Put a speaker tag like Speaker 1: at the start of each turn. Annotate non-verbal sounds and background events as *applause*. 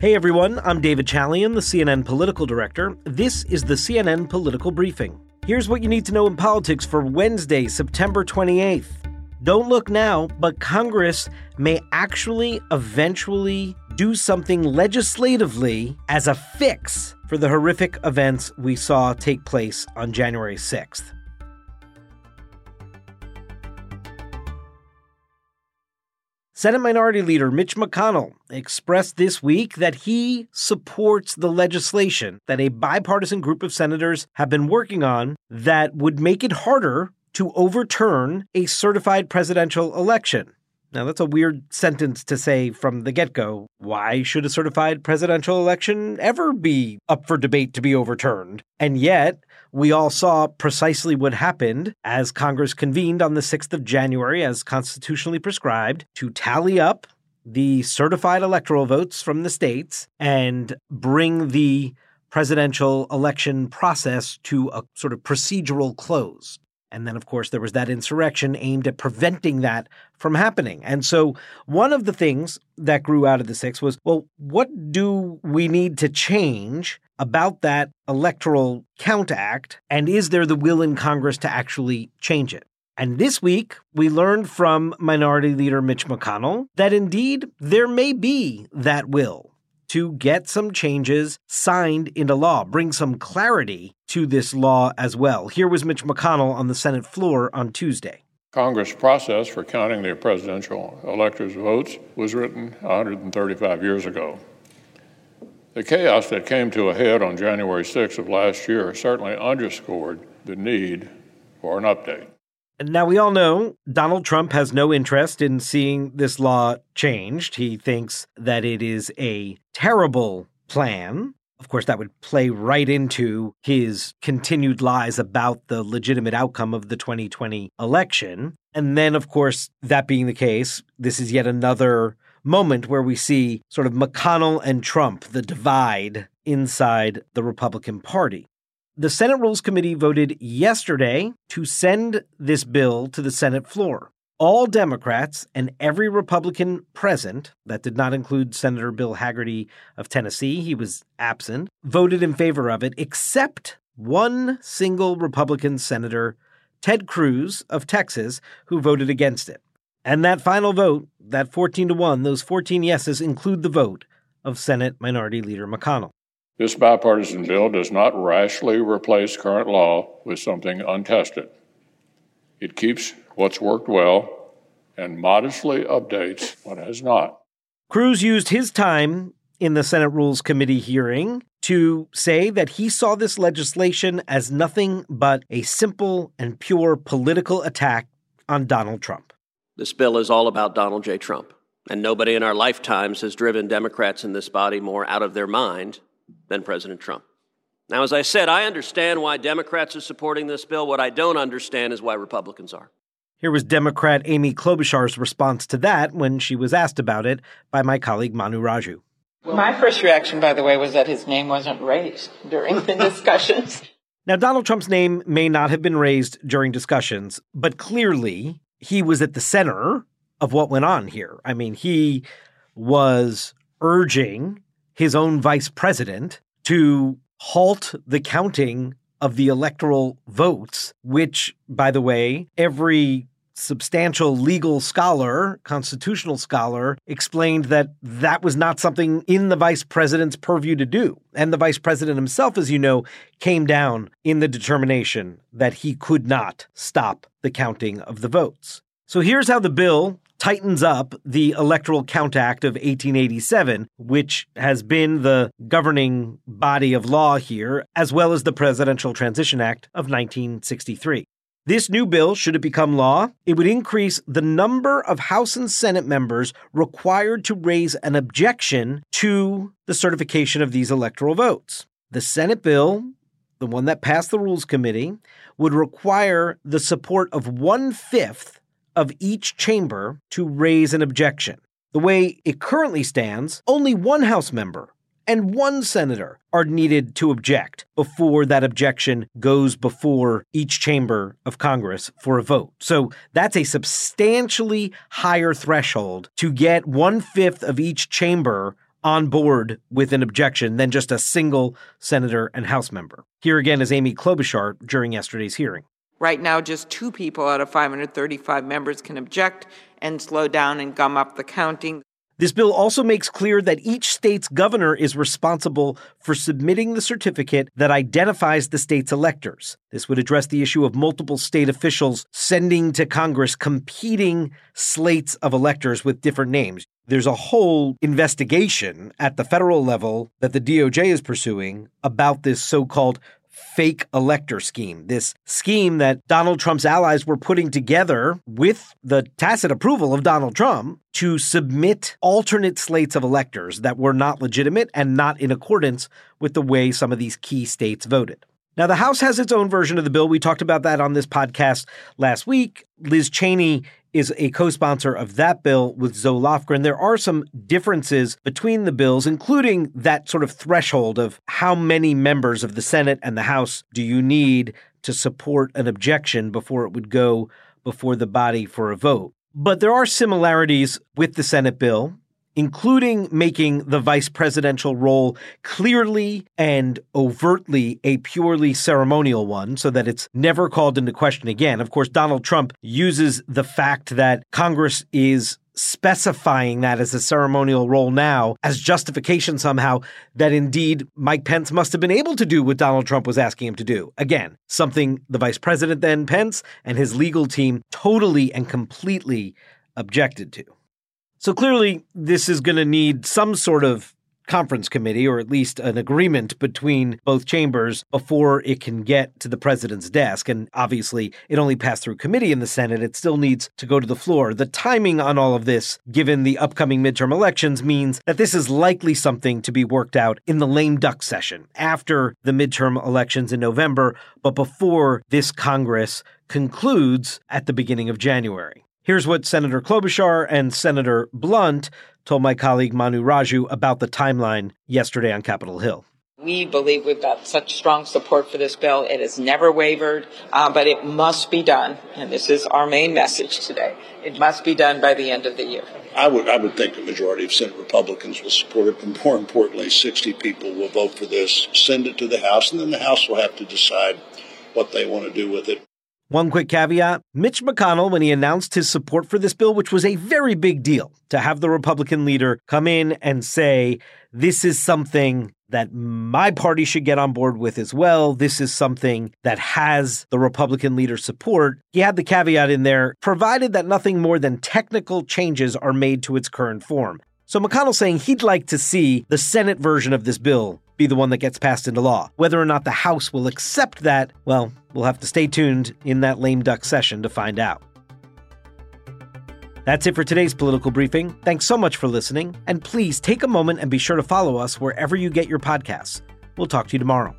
Speaker 1: Hey everyone, I'm David Chalian, the CNN political director. This is the CNN Political Briefing. Here's what you need to know in politics for Wednesday, September 28th. Don't look now, but Congress may actually eventually do something legislatively as a fix for the horrific events we saw take place on January 6th. Senate Minority Leader Mitch McConnell expressed this week that he supports the legislation that a bipartisan group of senators have been working on that would make it harder to overturn a certified presidential election. Now, that's a weird sentence to say from the get go. Why should a certified presidential election ever be up for debate to be overturned? And yet, we all saw precisely what happened as Congress convened on the 6th of January, as constitutionally prescribed, to tally up the certified electoral votes from the states and bring the presidential election process to a sort of procedural close. And then, of course, there was that insurrection aimed at preventing that from happening. And so, one of the things that grew out of the six was well, what do we need to change about that Electoral Count Act? And is there the will in Congress to actually change it? And this week, we learned from Minority Leader Mitch McConnell that indeed there may be that will to get some changes signed into law, bring some clarity to this law as well. Here was Mitch McConnell on the Senate floor on Tuesday.
Speaker 2: Congress process for counting the presidential electors' votes was written 135 years ago. The chaos that came to a head on January 6th of last year certainly underscored the need for an update.
Speaker 1: Now, we all know Donald Trump has no interest in seeing this law changed. He thinks that it is a terrible plan. Of course, that would play right into his continued lies about the legitimate outcome of the 2020 election. And then, of course, that being the case, this is yet another moment where we see sort of McConnell and Trump, the divide inside the Republican Party. The Senate Rules Committee voted yesterday to send this bill to the Senate floor. All Democrats and every Republican present, that did not include Senator Bill Hagerty of Tennessee, he was absent, voted in favor of it, except one single Republican senator, Ted Cruz of Texas, who voted against it. And that final vote, that 14 to 1, those 14 yeses include the vote of Senate Minority Leader McConnell.
Speaker 2: This bipartisan bill does not rashly replace current law with something untested. It keeps what's worked well and modestly updates what has not.
Speaker 1: Cruz used his time in the Senate Rules Committee hearing to say that he saw this legislation as nothing but a simple and pure political attack on Donald Trump.
Speaker 3: This bill is all about Donald J. Trump, and nobody in our lifetimes has driven Democrats in this body more out of their mind than President Trump. Now, as I said, I understand why Democrats are supporting this bill. What I don't understand is why Republicans are.
Speaker 1: Here was Democrat Amy Klobuchar's response to that when she was asked about it by my colleague Manu Raju.
Speaker 4: My first reaction, by the way, was that his name wasn't raised during the *laughs* discussions.
Speaker 1: now, Donald Trump's name may not have been raised during discussions, but clearly he was at the center of what went on here. I mean, he was urging his own vice president to halt the counting of the electoral votes, which, by the way, every substantial legal scholar, constitutional scholar, explained that that was not something in the vice president's purview to do. And the vice president himself, as you know, came down in the determination that he could not stop the counting of the votes. So here's how the bill tightens up the Electoral Count Act of 1887, which has been the governing body of law here, as well as the Presidential Transition Act of 1963. This new bill, should it become law, it would increase the number of House and Senate members required to raise an objection to the certification of these electoral votes. The Senate bill, the one that passed the Rules Committee, would require the support of one fifth of each chamber to raise an objection. The way it currently stands, only one House member and one senator are needed to object before that objection goes before each chamber of Congress for a vote. So that's a substantially higher threshold to get one fifth of each chamber on board with an objection than just a single senator and House member. Here again is Amy Klobuchar during yesterday's hearing.
Speaker 4: Right now, just two people out of 535 members can object and slow down and gum up the counting.
Speaker 1: This bill also makes clear that each state's governor is responsible for submitting the certificate that identifies the state's electors. This would address the issue of multiple state officials sending to Congress competing slates of electors with different names. There's a whole investigation at the federal level that the DOJ is pursuing about this so called fake elector scheme, this scheme that Donald Trump's allies were putting together with the tacit approval of Donald Trump to submit alternate slates of electors that were not legitimate and not in accordance with the way some of these key states voted. Now, the House has its own version of the bill. We talked about that on this podcast last week. Liz Cheney is a co sponsor of that bill with Zoe Lofgren. There are some differences between the bills, including that sort of threshold of how many members of the Senate and the House do you need to support an objection before it would go before the body for a vote. But there are similarities with the Senate bill including making the vice presidential role clearly and overtly a purely ceremonial one so that it's never called into question again. Of course, Donald Trump uses the fact that Congress is specifying that as a ceremonial role now as justification somehow that indeed Mike Pence must have been able to do what Donald Trump was asking him to do. Again, something the vice president then, Pence, and his legal team totally and completely objected to. So clearly, this is going to need some sort of conference committee or at least an agreement between both chambers before it can get to the president's desk. And obviously, it only passed through committee in the Senate. It still needs to go to the floor. The timing on all of this, given the upcoming midterm elections, means that this is likely something to be worked out in the lame duck session after the midterm elections in November, but before this Congress concludes at the beginning of January. Here's what Senator Klobuchar and Senator Blunt told my colleague Manu Raju about the timeline yesterday on Capitol Hill.
Speaker 4: We believe we've got such strong support for this bill. It has never wavered, uh, but it must be done. And this is our main message today. It must be done by the end of the year.
Speaker 5: I would, I would think the majority of Senate Republicans will support it, but more importantly, 60 people will vote for this, send it to the House, and then the House will have to decide what they want to do with it.
Speaker 1: One quick caveat Mitch McConnell, when he announced his support for this bill, which was a very big deal to have the Republican leader come in and say, this is something that my party should get on board with as well. This is something that has the Republican leader support. He had the caveat in there, provided that nothing more than technical changes are made to its current form. So McConnell saying he'd like to see the Senate version of this bill be the one that gets passed into law. Whether or not the House will accept that, well, we'll have to stay tuned in that lame duck session to find out. That's it for today's political briefing. Thanks so much for listening, and please take a moment and be sure to follow us wherever you get your podcasts. We'll talk to you tomorrow.